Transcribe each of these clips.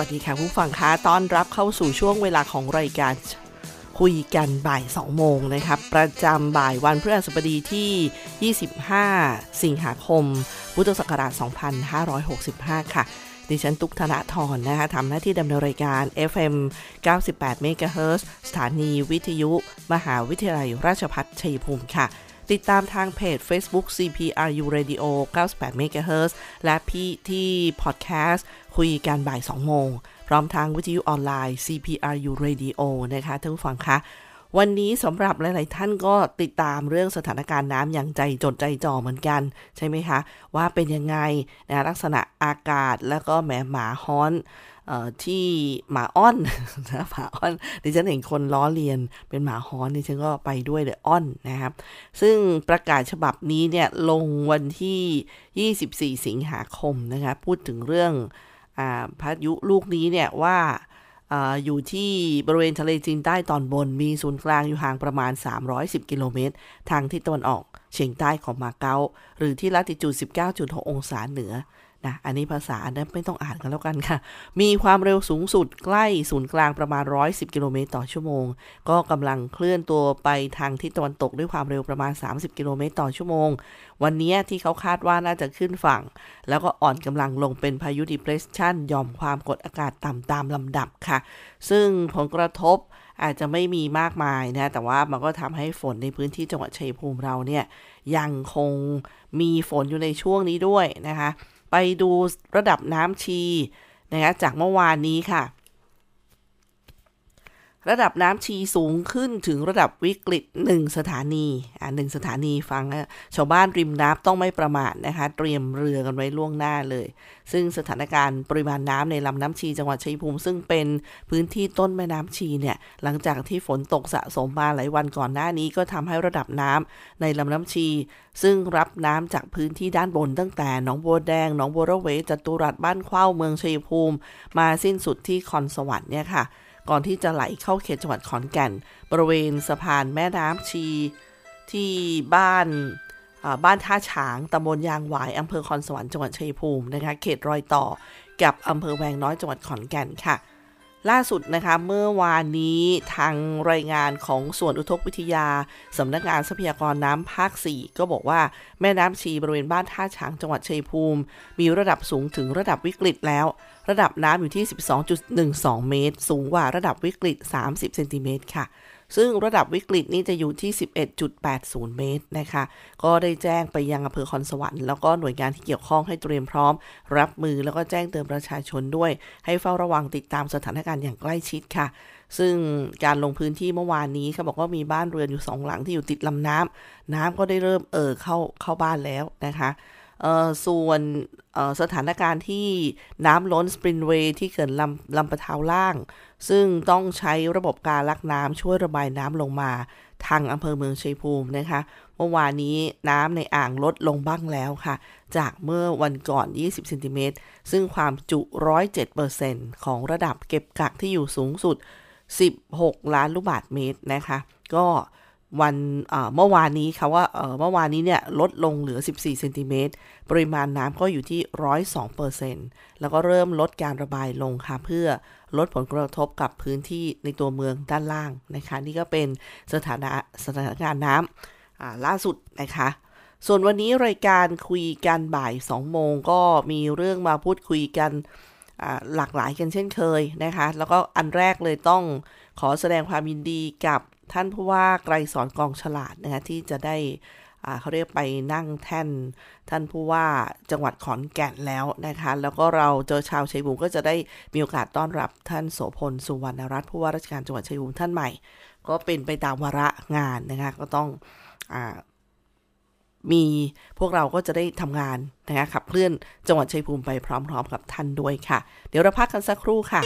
วัสดีค่ะผู้ฟังคะต้อนรับเข้าสู่ช่วงเวลาของรายการคุยกันบ่าย 2 โมงนะครับ ประจำบ่ายวันพฤหัสบดีที่ 25 สิงหาคม พุทธศักราช 2565 ค่ะ ดิฉันตุกธนาธรนะคะทำหน้าที่ดำเนินรายการ FM 98 MHz สถานีวิทยุ มหาวิทยาลัยราชภัฏชัยภูมิค่ะ ติดตามทางเพจ Facebook CPRU Radio 98 MHz และพี่ที่พอดแคสต์คุยกันบ่าย 2 โมง พร้อมทางวิทยุออนไลน์ CPRU Radio นะคะท่านผู้ฟังคะวันนี้สำหรับหลาย ๆ ท่านก็ติดตามเรื่องสถานการณ์น้ำอย่างใจจดใจจ่อเหมือนกัน ใช่ไหมคะ ว่าเป็นยังไงนะลักษณะอากาศแล้วก็แหมหมาฮ้อน ที่หมาอ้อนนะหมาอ้อนดิฉันเห็นคนล้อเลียนเป็นหมาฮ้อนดิฉันก็ไปด้วยเลยอ้อนนะครับ ซึ่งประกาศฉบับนี้เนี่ยลงวันที่ 24 สิงหาคมนะคะพูดถึงเรื่องพายุลูกนี้เนี่ยว่าอยู่ที่บริเวณทะเลจีนใต้ตอนบน มีศูนย์กลางอยู่ห่างประมาณ 310 กิโลเมตร ทางทิศตะวันออกเฉียงใต้ของมาเก๊าหรือที่ลัติจูด 19.6 องศาเหนือ นะอันนี้ภาษาอันนั้นไม่ต้องอ่านกันแล้วกันค่ะ มีความเร็วสูงสุดใกล้ศูนย์กลางประมาณ 110 กิโลเมตรต่อชั่วโมง ก็กำลังเคลื่อนตัวไปทางทิศตะวันตกด้วยความเร็วประมาณ 30 กิโลเมตรต่อชั่วโมง วันนี้ที่เขาคาดว่าน่าจะขึ้นฝั่ง แล้วก็อ่อนกำลังลงเป็นพายุดิเพรสชันยอมความกดอากาศต่ำตามลำดับค่ะ ซึ่งผลกระทบอาจจะไม่มีมากมายนะ แต่ว่ามันก็ทำให้ฝนในพื้นที่จังหวัดชัยภูมิเราเนี่ยยังคงมีฝนอยู่ในช่วงนี้ด้วยนะคะ ไปดูระดับน้ำชีนะคะจากเมื่อวานนี้ค่ะ ระดับน้ำชีสูงขึ้นถึงระดับวิกฤต 1 สถานี อ่าหสถานีฟังชาวบ้านริมน้ำต้องไม่ประมาทนะคะ เตรียมเรือกันไว้ล่วงหน้าเลย ซึ่งสถานการณ์ปริมาณน้ำในลำน้ำชีจังหวัดชัยภูมิ ซึ่งเป็นพื้นที่ต้นแม่น้ำชีเนี่ย หลังจากที่ฝนตกสะสมมาหลายวันก่อนหน้านี้ ก็ทำให้ระดับน้ำในลำน้ำชี ซึ่งรับน้ำจากพื้นที่ด้านบนตั้งแต่หนองบัวแดงหนองบัวระเวจตุรัสบ้านเข้าเมืองชัยภูมิ มาสิ้นสุดที่คอนสวรรค์เนี่ยค่ะ ก่อนที่จะไหลเข้าเขตจังหวัดขอนแก่น บริเวณสะพานแม่น้ำชี ที่บ้านบ้านท่าฉางตำบลยางหวายอำเภอคอนสวรรค์จังหวัดชัยภูมินะคะเขตรอยต่อกับอำเภอแวงน้อยจังหวัดขอนแก่นค่ะ ล่าสุดนะคะเมื่อวานนี้ทางรายงานของส่วนอุทกวิทยาสำนักงานทรัพยากรน้ำภาค 4 ก็บอกว่าแม่น้ำชีบริเวณบ้านท่าช้างจังหวัดชัยภูมิ มีระดับสูงถึงระดับวิกฤตแล้ว ระดับน้ำอยู่ที่ 12.12 เมตร สูงกว่าระดับวิกฤต 30 เซนติเมตรค่ะ ซึ่งระดับวิกฤตนี้จะอยู่ที่ 11.80 เมตรนะคะ ก็ได้แจ้งไปยังอำเภอคอนสวรรค์แล้วก็หน่วยงานที่เกี่ยวข้องให้เตรียมพร้อม รับมือแล้วก็แจ้งเตือนประชาชนด้วย ให้เฝ้าระวังติดตามสถานการณ์อย่างใกล้ชิดค่ะซึ่งการลงพื้นที่เมื่อวานนี้เขาบอกว่ามีบ้านเรือนอยู่สองหลังที่อยู่ติดลำน้ำน้ำก็ได้เริ่มเอ่อเข้าเข้าบ้านแล้วนะคะ ส่วนสถานการณ์ที่น้ำล้นสปรินเวย์ที่เขื่อนลำลำปะเทาล่าง ซึ่งต้องใช้ระบบการลักน้ำช่วยระบายน้ำลงมาทางอำเภอเมืองชัยภูมินะคะเมื่อวานนี้น้ำในอ่างลดลงบ้างแล้วค่ะ จากเมื่อวันก่อน 20เซนติเมตรซึ่งความจุ 107%ของระดับเก็บกักที่อยู่สูงสุด 16 ล้านลูกบาทเมตรนะคะ ก็ วันเมื่อวานนี้ค่ะว่าเมื่อวานนี้เนี่ยลดลงเหลือ 14เซนติเมตรปริมาณน้ำก็อยู่ที่ 102เปอร์เซ็นต์แล้วก็เริ่มลดการระบายลงค่ะ เพื่อลดผลกระทบกับพื้นที่ในตัวเมืองด้านล่างนะคะ นี่ก็เป็นสถานะสถานการณ์น้ำล่าสุดนะคะ ส่วนวันนี้รายการคุยกันบ่าย 2 โมงก็มีเรื่องมาพูดคุยกันหลากหลายกันเช่นเคยนะคะ แล้วก็อันแรกเลยต้องขอแสดงความยินดีกับ ท่านผู้ว่าไกรสอนกองฉลาดนะคะที่จะได้เขาเรียกไปนั่งแท่น ท่านผู้ว่าจังหวัดขอนแก่นแล้วนะคะ แล้วก็เราเจอชาวชัยภูมิก็จะได้มีโอกาสต้อนรับท่านโสพลสุวรรณรัตน์ผู้ว่าราชการจังหวัดชัยภูมิท่านใหม่ ก็เป็นไปตามวาระงานนะคะก็ต้องอมีพวกเราก็จะได้ทำงานนะคะขับเคลื่อนจังหวัดชัยภูมิไปพร้อม ๆ กับท่านด้วยค่ะ เดี๋ยวเราพักกันสักครู่ค่ะ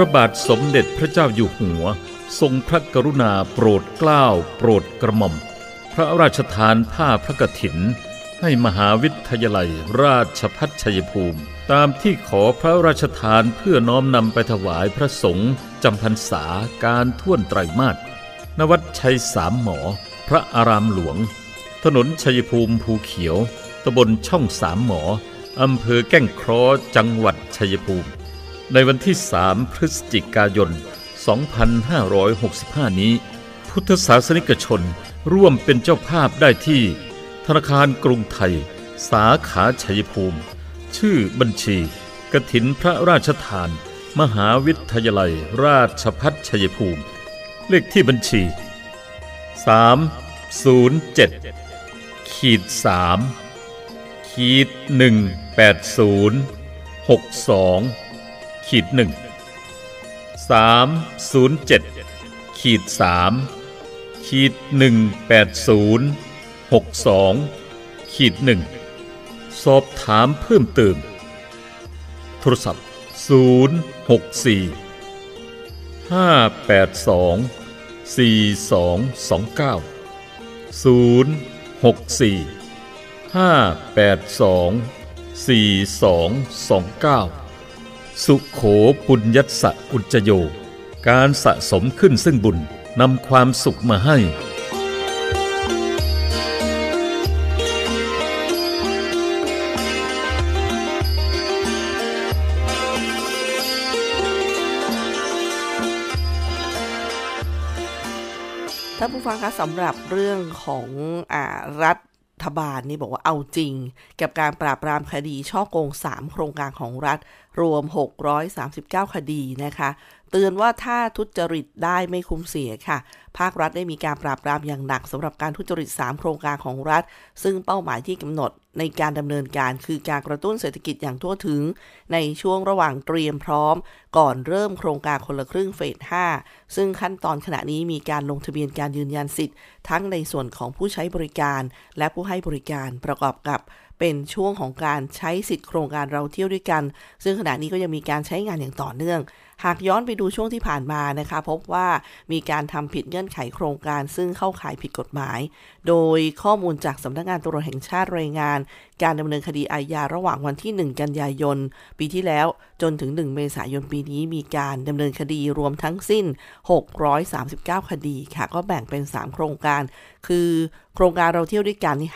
ระบาทสมเด็จพระเจ้าอยู่หัว ทรงพระกรุณาโปรดเกล้าโปรดกระหม่อม พระราชทานผ้าพระกฐิน ให้มหาวิทยาลัยราชพัฒชัยภูมิ ตามที่ขอพระราชทานเพื่อน้อมนำไปถวายพระสงฆ์จำพรรษาการท่วนไตรมาสนวัดชัยสามหมอ พระอารามหลวง ถนนชัยภูมิภูเขียวตำบลช่องสามหมออำเภอแก้งครอจังหวัดชัยภูมิ ในวันที่ 3 พฤศจิกายน 2565 นี้ พุทธศาสนิกชนร่วมเป็นเจ้าภาพได้ที่ ธนาคารกรุงไทย สาขาชัยภูมิ ชื่อบัญชี กระถินพระราชทาน มหาวิทยาลัยราชพัฒชัยภูมิ เลขที่บัญชี 307ขีด3ขีด180 62 ขีดหนึ่งสามศูนย์เจ็ดขีดสามขีดหนึ่งแปดศูนย์หกสองขีดหนึ่งสอบถามเพิ่มเติม โทรศัพท์ศูนย์หกสี่ห้าแปดสองสี่สองสองเก้าศูนย์หกสี่ห้าแปดสองสี่สองสองเก้า ขโขปุญญัสะอุจจโย การสะสมขึ้นซึ่งบุญนำความสุขมาให้ ท่านผู้ฟังคะสำหรับเรื่องของอรัฐบาลนี่บอกว่าเอาจริง กับการปราบปรามคดีช่อโกง 3 โครงการของรัฐ รวม 639 คดีนะคะ เตือนว่าถ้าทุจริตได้ไม่คุ้มเสียค่ะ ภาครัฐได้มีการปราบปรามอย่างหนักสำหรับการทุจริต 3 โครงการของรัฐ ซึ่งเป้าหมายที่กำหนดในการดำเนินการคือการกระตุ้นเศรษฐกิจอย่างทั่วถึง ในช่วงระหว่างเตรียมพร้อม ก่อนเริ่มโครงการคนละครึ่งเฟส 5 ซึ่งขั้นตอนขณะนี้มีการลงทะเบียนการยืนยันสิทธิ์ ทั้งในส่วนของผู้ใช้บริการ และผู้ให้บริการประกอบกับ เป็นช่วงของการใช้สิทธิโครงการเราเที่ยวด้วยกัน ซึ่งขณะนี้ก็ยังมีการใช้งานอย่างต่อเนื่อง หากย้อนไปดูช่วงที่ผ่านมานะคะ พบว่ามีการทำผิดเงื่อนไขโครงการ ซึ่งเข้าข่ายผิดกฎหมาย โดยข้อมูลจากสำนักงานตำรวจแห่งชาติรายงาน การดำเนินคดีอาญาระหว่างวันที่ 1 กันยายน ปีที่แล้วจนถึง 1 เมษายนปีนี้มีการดำเนินคดีรวมทั้งสิ้น 639 คดีค่ะ ก็แบ่งเป็น 3 โครงการ คือโครงการเราเที่ยวด้วยกันนี่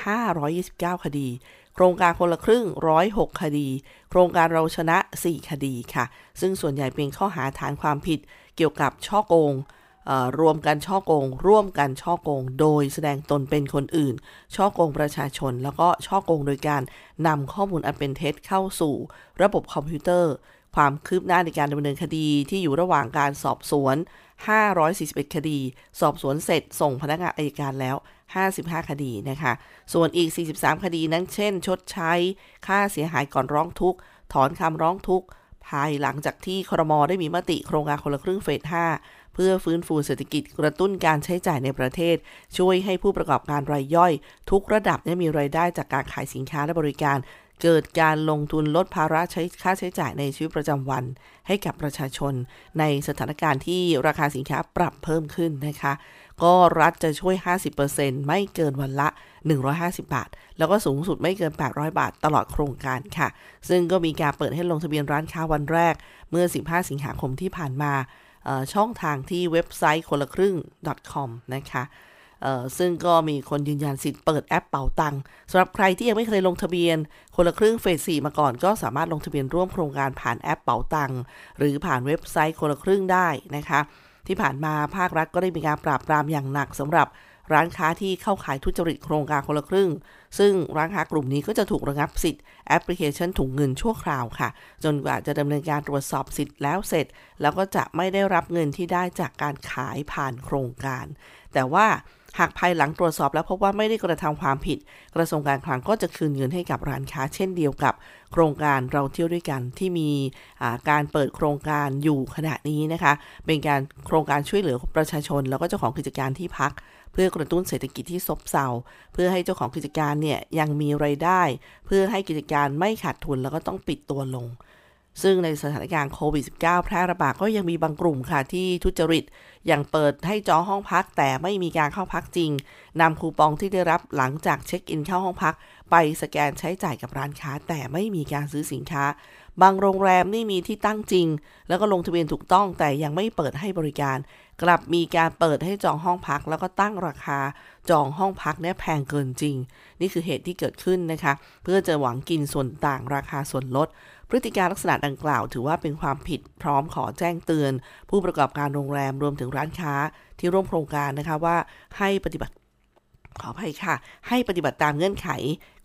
529 คดี โครงการคนละครึ่ง 106 คดี โครงการเราชนะ 4 คดีค่ะ ซึ่งส่วนใหญ่เป็นข้อหาฐานความผิดเกี่ยวกับช่อโกงรวมกันช่อโกง ร่วมกันช่อโกง โดยแสดงตนเป็นคนอื่น ช่อโกงประชาชน แล้วก็ช่อโกงโดยการนำข้อมูลอันเป็นเท็จเข้าสู่ ระบบคอมพิวเตอร์ ความคืบหน้าในการดำเนินคดีที่อยู่ระหว่างการสอบสวน 541 คดี สอบสวนเสร็จส่งพนักงานอายการแล้ว 55 คดีนะคะ ส่วนอีก 43 คดีนั้นเช่น ชดใช้ค่าเสียหายก่อนร้องทุกข์ ถอนคำร้องทุกข์ ภายหลังจากที่ครมได้มีมติโครงการคนละครึ่งเฟส 5 เพื่อฟื้นฟูเศรษฐกิจกระตุ้นการใช้จ่ายในประเทศ ช่วยให้ผู้ประกอบการรายย่อย ทุกระดับได้มีรายได้จากการขายสินค้าและบริการ เกิดการลงทุนลดภาระใช้ค่าใช้จ่ายในชีวิตประจำวัน ให้กับประชาชน ในสถานการณ์ที่ราคาสินค้าปรับเพิ่มขึ้นนะคะ ก็รัฐจะช่วย 50%ไม่เกินวันละ 150 บาท แล้วก็สูงสุดไม่เกิน 800 บาทตลอดโครงการค่ะ ซึ่งก็มีการเปิดให้ลงทะเบียนร้านค้าวันแรก เมื่อ 15 สิงหาคมที่ผ่านมาช่องทางที่เว็บไซต์คนละครึ่ง .com นะคะ ซึ่งก็มีคนยืนยันสิทธิ์เปิดแอปเป๋าตังค์สำหรับใครที่ยังไม่เคยลงทะเบียน คนละครึ่งเฟส4มาก่อนก็สามารถลงทะเบียนร่วมโครงการผ่านแอปเป๋าตังค์หรือผ่านเว็บไซต์คนละครึ่งได้นะคะที่ผ่านมาภาครัฐก็ได้มีการปราบปรามอย่างหนักสำหรับร้านค้าที่เข้าข่ายทุจริตโครงการคนละครึ่ง ซึ่งร้านค้ากลุ่มนี้ก็จะถูกระงับสิทธิ์แอปพลิเคชันถุงเงินชั่วคราวค่ะ จนกว่าจะดำเนินการตรวจสอบสิทธิ์แล้วเสร็จ แล้วก็จะไม่ได้รับเงินที่ได้จากการขายผ่านโครงการ แต่ว่า หากภายหลังตรวจสอบแล้วพบว่าไม่ได้กระทำความผิด กระทรวงการคลังก็จะคืนเงินให้กับร้านค้า เช่นเดียวกับ โครงการเราเที่ยวด้วยกันที่มีการเปิดโครงการอยู่ขณะนี้นะคะ เป็นการโครงการช่วยเหลือประชาชน แล้วก็เจ้าของกิจการที่พักเพื่อกระตุ้นเศรษฐกิจที่ซบเซา เพื่อให้เจ้าของกิจการเนี่ยยังมีไรายได้ เพื่อให้กิจการไม่ขาดทุนแล้วก็ต้องปิดตัวลง ซึ่งในสถานการณ์โควิด -19 แพร่ระบาดก็ยังมีบางกลุ่มค่ะที่ทุจริต อย่างเปิดให้จองห้องพักแต่ไม่มีการเข้าพักจริงนำคูปองที่ได้รับหลังจากเช็คอินเข้าห้องพัก ไปสแกนใช้จ่ายกับร้านค้า แต่ไม่มีการซื้อสินค้า บางโรงแรมนี่มีที่ตั้งจริง แล้วก็ลงทะเบียนถูกต้องแต่ยังไม่เปิดให้บริการ กลับมีการเปิดให้จองห้องพัก แล้วก็ตั้งราคาจองห้องพักเนี่ยแพงเกินจริง นี่คือเหตุที่เกิดขึ้นนะคะ เพื่อจะหวังกินส่วนต่างราคาส่วนลด พฤติการลักษณะดังกล่าวถือว่าเป็นความผิดพร้อมขอแจ้งเตือน ผู้ประกอบการโรงแรมรวมถึงร้านค้าที่ร่วมโครงการนะคะว่าให้ปฏิบัติขออภัยค่ะ ให้ปฏิบัติตามเงื่อนไข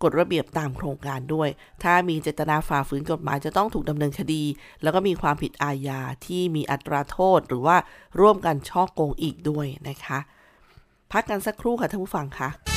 กฎระเบียบตามโครงการด้วย ถ้ามีเจตนาฝ่าฝืนกฎหมายจะต้องถูกดำเนินคดี แล้วก็มีความผิดอาญาที่มีอัตราโทษ หรือว่าร่วมกันช่อโกงอีกด้วยนะคะ พักกันสักครู่ค่ะท่านผู้ฟังคะ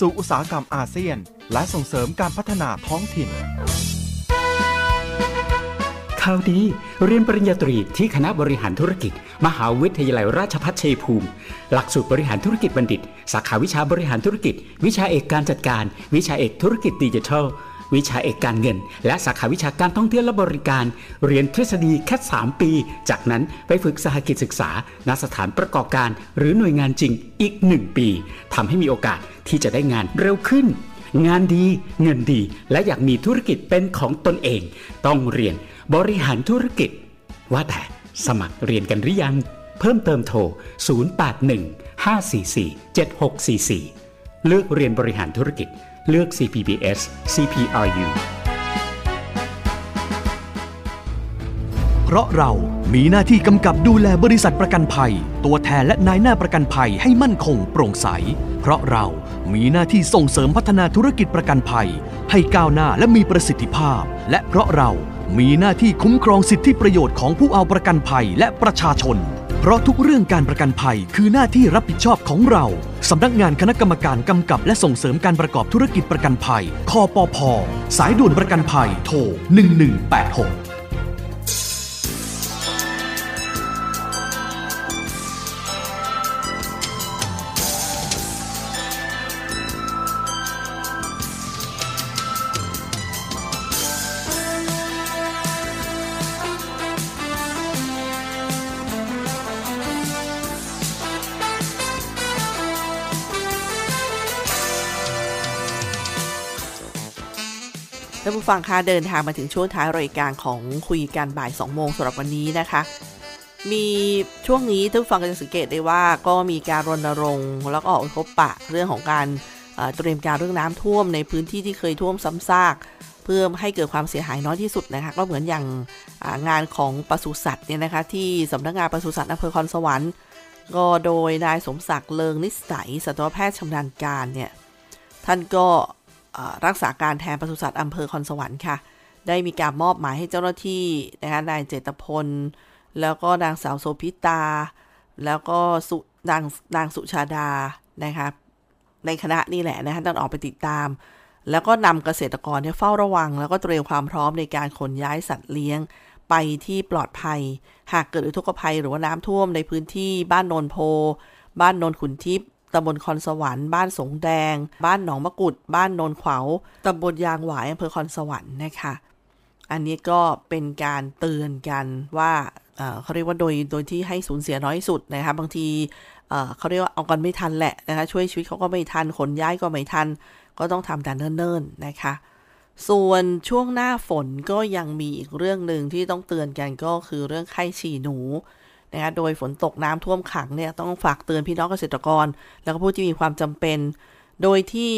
สู่อุตสาหกรรมอาเซียน และส่งเสริมการพัฒนาท้องถิ่นข่าวดีเรียนปริญญาตรีที่คณะบริหารธุรกิจ มหาวิทยาลัยราชภัฏชัยภูมิ หลักสูตรบริหารธุรกิจบัณฑิต สาขาวิชาบริหารธุรกิจ วิชาเอกการจัดการ วิชาเอกธุรกิจดิจิทัล วิชาเอกการเงิน และสาขาวิชาการท่องเที่ยวและบริการ เรียนทฤษฎีแค่ 3 ปี จากนั้นไปฝึกสหกิจศึกษาณสถานประกอบการ หรือหน่วยงานจริงอีก 1 ปีทำให้มีโอกาสที่จะได้งานเร็วขึ้น งานดี เงินดี และอยากมีธุรกิจเป็นของตนเอง ต้องเรียนบริหารธุรกิจ ว่าแต่สมัครเรียนกันหรือยัง เพิ่มเติมโทร 081 544 7644 เลือกเรียนบริหารธุรกิจ เลือก CPBS CPRU เพราะเรามีหน้าที่กำกับดูแลบริษัทประกันภัย ตัวแทนและนายหน้าประกันภัยให้มั่นคงโปร่งใส เพราะเรามีหน้าที่ส่งเสริมพัฒนาธุรกิจประกันภัย ให้ก้าวหน้าและมีประสิทธิภาพ และเพราะเรามีหน้าที่คุ้มครองสิทธิประโยชน์ของผู้เอาประกันภัยและประชาชน เพราะทุกเรื่องการประกันภัยคือหน้าที่รับผิดชอบของเรา สำนักงานคณะกรรมการกำกับและส่งเสริมการประกอบธุรกิจประกันภัย คอปพสายด่วนประกันภัย โทร 1186 ท่านผู้ฟังคะเดินทางมาถึงช่วงท้ายรายการของคุยกันบ่าย 2 โมงสำหรับวันนี้นะคะ มีช่วงนี้ท่านผู้ฟังก็จะสังเกตได้ว่าก็มีการรณรงค์แล้วก็ออกพบปะเรื่องของการเตรียมการเรื่องน้ำท่วมในพื้นที่ที่เคยท่วมซ้ำซากเพื่อให้เกิดความเสียหายน้อยที่สุดนะคะ ก็เหมือนอย่างงานของปศุสัตว์เนี่ยนะคะ ที่สำนักงานปศุสัตว์อำเภอคอนสวรรค์ ก็โดยนายสมศักดิ์เลิงนิสัยสัตวแพทย์ชำนาญการเนี่ยท่านก็ รักษาการแทนปศุสัตว์อำเภอคอนสวรรค์ค่ะ ได้มีการมอบหมายให้เจ้าหน้าที่นะคะนายเจตพล แล้วก็นางสาวโซพิตา แล้วก็สุนางนางสุชาดานะคะในคณะนี่แหละนะคะต้องออกไปติดตาม แล้วก็นำเกษตรกรเนี่ยเฝ้าระวัง แล้วก็เตรียมความพร้อมในการขนย้ายสัตว์เลี้ยงไปที่ปลอดภัย หากเกิดอุทกภัยหรือว่าน้ำท่วมในพื้นที่บ้านโนนโพ บ้านโนนขุนทิพย์ ตำบลคอนสวรรค์ บ้านสงแดง บ้านหนองมะกุด บ้านโนนขวาวตำบลยางหวายอำเภอคอนสวรรค์นะคะ อันนี้ก็เป็นการเตือนกันว่าเขาเรียกว่าโดยโดยที่ให้สูญเสียน้อยสุดนะคะบางทีเขาเรียกว่าเอากันไม่ทันแหละนะคะช่วยชีวิตเขาก็ไม่ทันขนย้ายก็ไม่ทัน ก็ต้องทำแต่เนิ่นๆนะคะ ส่วนช่วงหน้าฝนก็ยังมีอีกเรื่องหนึ่งที่ต้องเตือนกันก็คือเรื่องไข้ฉี่หนู นะคะโดยฝนตกน้ำท่วมขังเนี่ยต้องฝากเตือนพี่น้องเกษตรกร แล้วก็ผู้ที่มีความจำเป็น โดยที่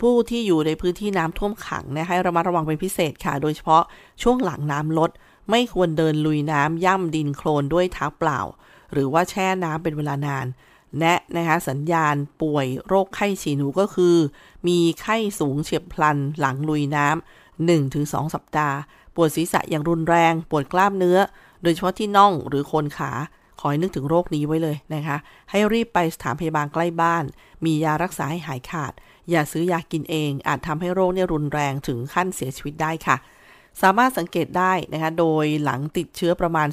ผู้ที่อยู่ในพื้นที่น้ำท่วมขังเนี่ยให้ระมัดระวังเป็นพิเศษค่ะ โดยเฉพาะช่วงหลังน้ำลด ไม่ควรเดินลุยน้ำย่ำดินโคลนด้วยเท้าเปล่า หรือว่าแช่น้ำเป็นเวลานานแนะนะคะสัญญาณป่วยโรคไข้ฉี่หนูก็คือ มีไข้สูงเฉียบพลันหลังลุยน้ำ1-2 สัปดาห์ ปวดศีรษะอย่างรุนแรง ปวดกล้ามเนื้อ โดยเฉพาะที่น่องหรือโคนขา ขอให้นึกถึงโรคนี้ไว้เลยนะคะ ให้รีบไปสถานพยาบาลใกล้บ้าน มียารักษาให้หายขาด อย่าซื้อยากินเอง อาจทำให้โรคเนี่ยรุนแรงถึงขั้นเสียชีวิตได้ค่ะ สามารถสังเกตได้นะคะ โดยหลังติดเชื้อประมาณ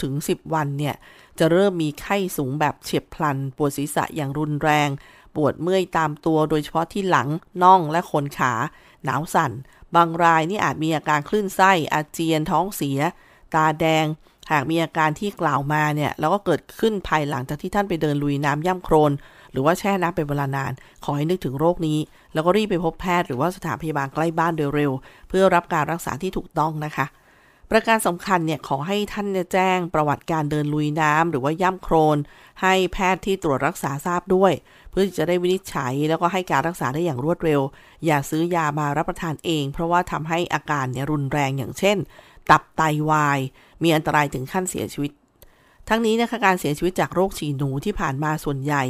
2-10 วันเนี่ย จะเริ่มมีไข้สูงแบบเฉียบพลัน ปวดศีรษะอย่างรุนแรง ปวดเมื่อยตามตัว โดยเฉพาะที่หลัง น่องและขนขา หนาวสั่น บางรายนี่อาจมีอาการคลื่นไส้ อาเจียน ท้องเสีย ตาแดง หากมีอาการที่กล่าวมาเนี่ยแล้วก็เกิดขึ้นภายหลังจากที่ท่านไปเดินลุยน้ำย่ำโครน หรือว่าแช่น้ำเป็นเวลานาน ขอให้นึกถึงโรคนี้ แล้วก็รีบไปพบแพทย์หรือว่าสถานพยาบาลใกล้บ้านโดยเร็ว เพื่อรับการรักษาที่ถูกต้องนะคะ ประการสำคัญเนี่ยขอให้ท่านแจ้งประวัติการเดินลุยน้ำหรือว่าย่ำโครน ให้แพทย์ที่ตรวจรักษาทราบด้วยเพื่อจะได้วินิจฉัยแล้วก็ให้การรักษาได้อย่างรวดเร็ว อย่าซื้อยามารับประทานเอง เพราะว่าทำให้อาการเนี่ยรุนแรงอย่างเช่น ตับไตาวาย มีอันตรายถึงขั้นเสียชีวิต ทั้งนี้นะคะการเสียชีวิตจากโรคฉี่หนูที่ผ่านมาส่วนใหญ่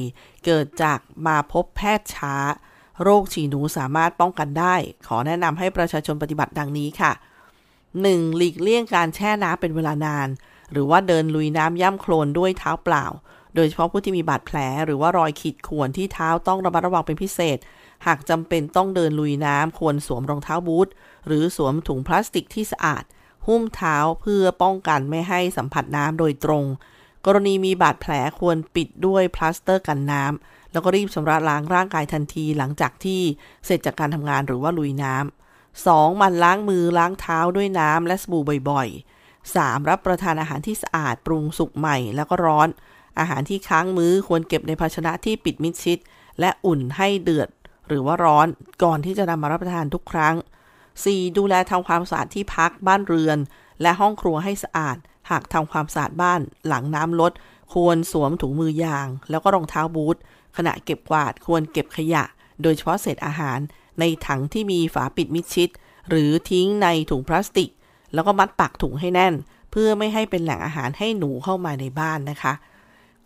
เกิดจากมาพบแพทย์ช้า โรคฉี่หนูสามารถป้องกันได้ ขอแนะนำให้ประชาชนปฏิบัติดังนี้ค่ะ 1. หลีกเลี่ยงการแช่น้ำเป็นเวลานาน หรือว่าเดินลุยน้ำย่ำโคลนด้วยเท้าเปล่า โดยเฉพาะผู้ที่มีบาดแผล หรือว่ารอยขีดข่วนที่เท้าต้องระมัดระวังเป็นพิเศษ หากจำเป็นต้องเดินลุยน้ำควรสวมรองเท้าบูทหรือสวมถุงพลาสติกที่สะอาด หุ้มเท้าเพื่อป้องกันไม่ให้สัมผัสน้ำโดยตรง กรณีมีบาดแผลควรปิดด้วยพลาสเตอร์กันน้ำแล้วก็รีบชำระล้างร่างกายทันทีหลังจากที่เสร็จจากการทำงานหรือว่าลุยน้ำ 2. หมั่นล้างมือล้างเท้าด้วยน้ำและสบู่บ่อยๆ 3. รับประทานอาหารที่สะอาดปรุงสุกใหม่แล้วก็ร้อน อาหารที่ค้างมื้อควรเก็บในภาชนะที่ปิดมิดชิด และอุ่นให้เดือดหรือว่าร้อนก่อนที่จะนำมารับประทานทุกครั้ง 4. ดูแลทำความสะอาดที่พักบ้านเรือน และห้องครัวให้สะอาด หากทำความสะอาดบ้านหลังน้ำลด ควรสวมถุงมือยาง แล้วก็รองเท้าบูทขณะเก็บกวาดควรเก็บขยะ โดยเฉพาะเศษอาหาร ในถังที่มีฝาปิดมิดชิด หรือทิ้งในถุงพลาสติก แล้วก็มัดปากถุงให้แน่น เพื่อไม่ให้เป็นแหล่งอาหารให้หนูเข้ามาในบ้านนะคะ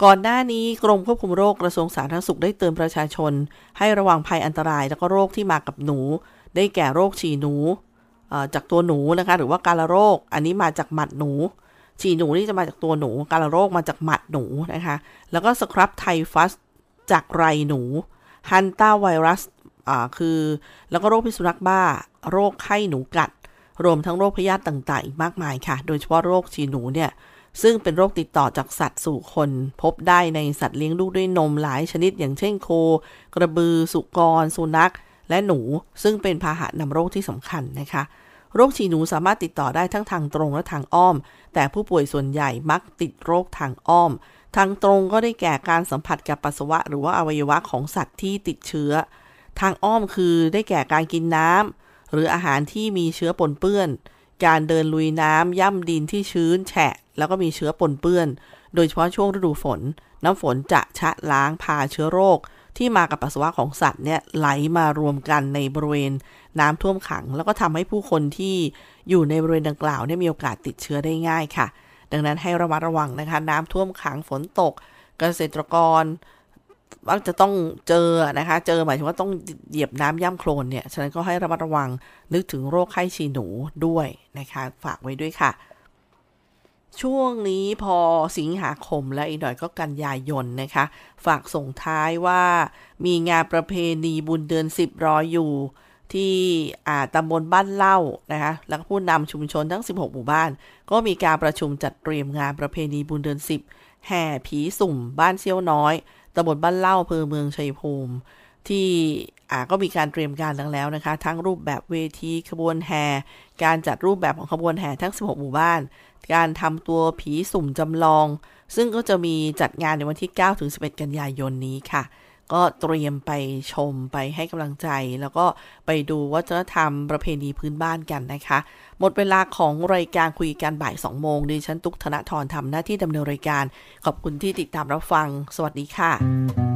ก่อนหน้านี้กรมควบคุมโรคกระทรวงสาธารณสุขได้เตือนประชาชน ให้ระวังภัยอันตรายแล้วก็โรคที่มากับหนู ได้แก่โรคฉี่หนูจากตัวหนูนะคะ หรือว่าการโรค อันนี้มาจากหมัดหนู ฉี่หนูนี่จะมาจากตัวหนู การโรคมาจากหมัดหนูนะคะ แล้วก็สครับไทฟัสจากไรหนู ฮันต้าไวรัสคือ แล้วก็โรคพิษสุนัขบ้า โรคไข้หนูกัด รวมทั้งโรคพยาธิต่างๆ อีกมากมายค่ะ โดยเฉพาะโรคฉี่หนูเนี่ย ซึ่งเป็นโรคติดต่อจากสัตว์สู่คน พบได้ในสัตว์เลี้ยงลูกด้วยนมหลายชนิด อย่างเช่นโค กระบือ สุกร สุนัข และหนูซึ่งเป็นพาหะนำโรคที่สำคัญนะคะ โรคฉี่หนูสามารถติดต่อได้ทั้งทางตรงและทางอ้อม แต่ผู้ป่วยส่วนใหญ่มักติดโรคทางอ้อม ทางตรงก็ได้แก่การสัมผัสกับปัสสาวะ หรือว่าอวัยวะของสัตว์ที่ติดเชื้อ ทางอ้อมคือได้แก่การกินน้ำหรืออาหารที่มีเชื้อปนเปื้อน การเดินลุยน้ำย่ำดินที่ชื้นแฉะ แล้วก็มีเชื้อปนเปื้อน โดยเฉพาะช่วงฤดูฝน น้ำฝนจะชะล้างพาเชื้อโรค ที่มากับปัสสาวะของสัตว์เนี่ยไหลมารวมกันในบริเวณน้ำท่วมขัง แล้วก็ทำให้ผู้คนที่อยู่ในบริเวณดังกล่าวเนี่ยมีโอกาสติดเชื้อได้ง่ายค่ะ ดังนั้นให้ระมัดระวังนะคะ น้ำท่วมขังฝนตก เกษตรกรมักจะต้องเจอนะคะ เจอหมายถึงว่าต้องเหยียบน้ำย่ำโคลนเนี่ย ฉะนั้นก็ให้ระมัดระวังนึกถึงโรคไข้ฉี่หนูด้วยนะคะ ฝากไว้ด้วยค่ะ ช่วงนี้พอสิงหาคมและอีกหน่อยก็กันยายนนะคะ ฝากส่งท้ายว่ามีงานประเพณีบุญเดือนสิบรออยู่ ที่ตำบลบ้านเล่านะคะแล้วก็ผู้นำชุมชนทั้ง 16 หมู่บ้าน ก็มีการประชุมจัดเตรียมงานประเพณีบุญเดือน10แห่ผีสุ่มบ้านเซี่ยวน้อยตำบลบ้านเล่าอำเภอเมืองชัยภูมิ ที่ อ่าก็มีการเตรียมการแล้วนะคะ ทั้งรูปแบบเวทีขบวนแห่การจัดรูปแบบของขบวนแห่ทั้ง 16 หมู่บ้าน การทำตัวผีสุ่มจำลอง ซึ่งก็จะมีจัดงานในวันที่ 9 ถึง 11 กันยายนนี้ค่ะ ก็เตรียมไปชมไปให้กำลังใจ แล้วก็ไปดูวัฒนธรรมประเพณีพื้นบ้านกันนะคะ หมดเวลาของรายการคุยกันบ่าย 2 โมงดิฉันตุกธนทรทำหน้าที่ดำเนินรายการ ขอบคุณที่ติดตามรับฟัง สวัสดีค่ะ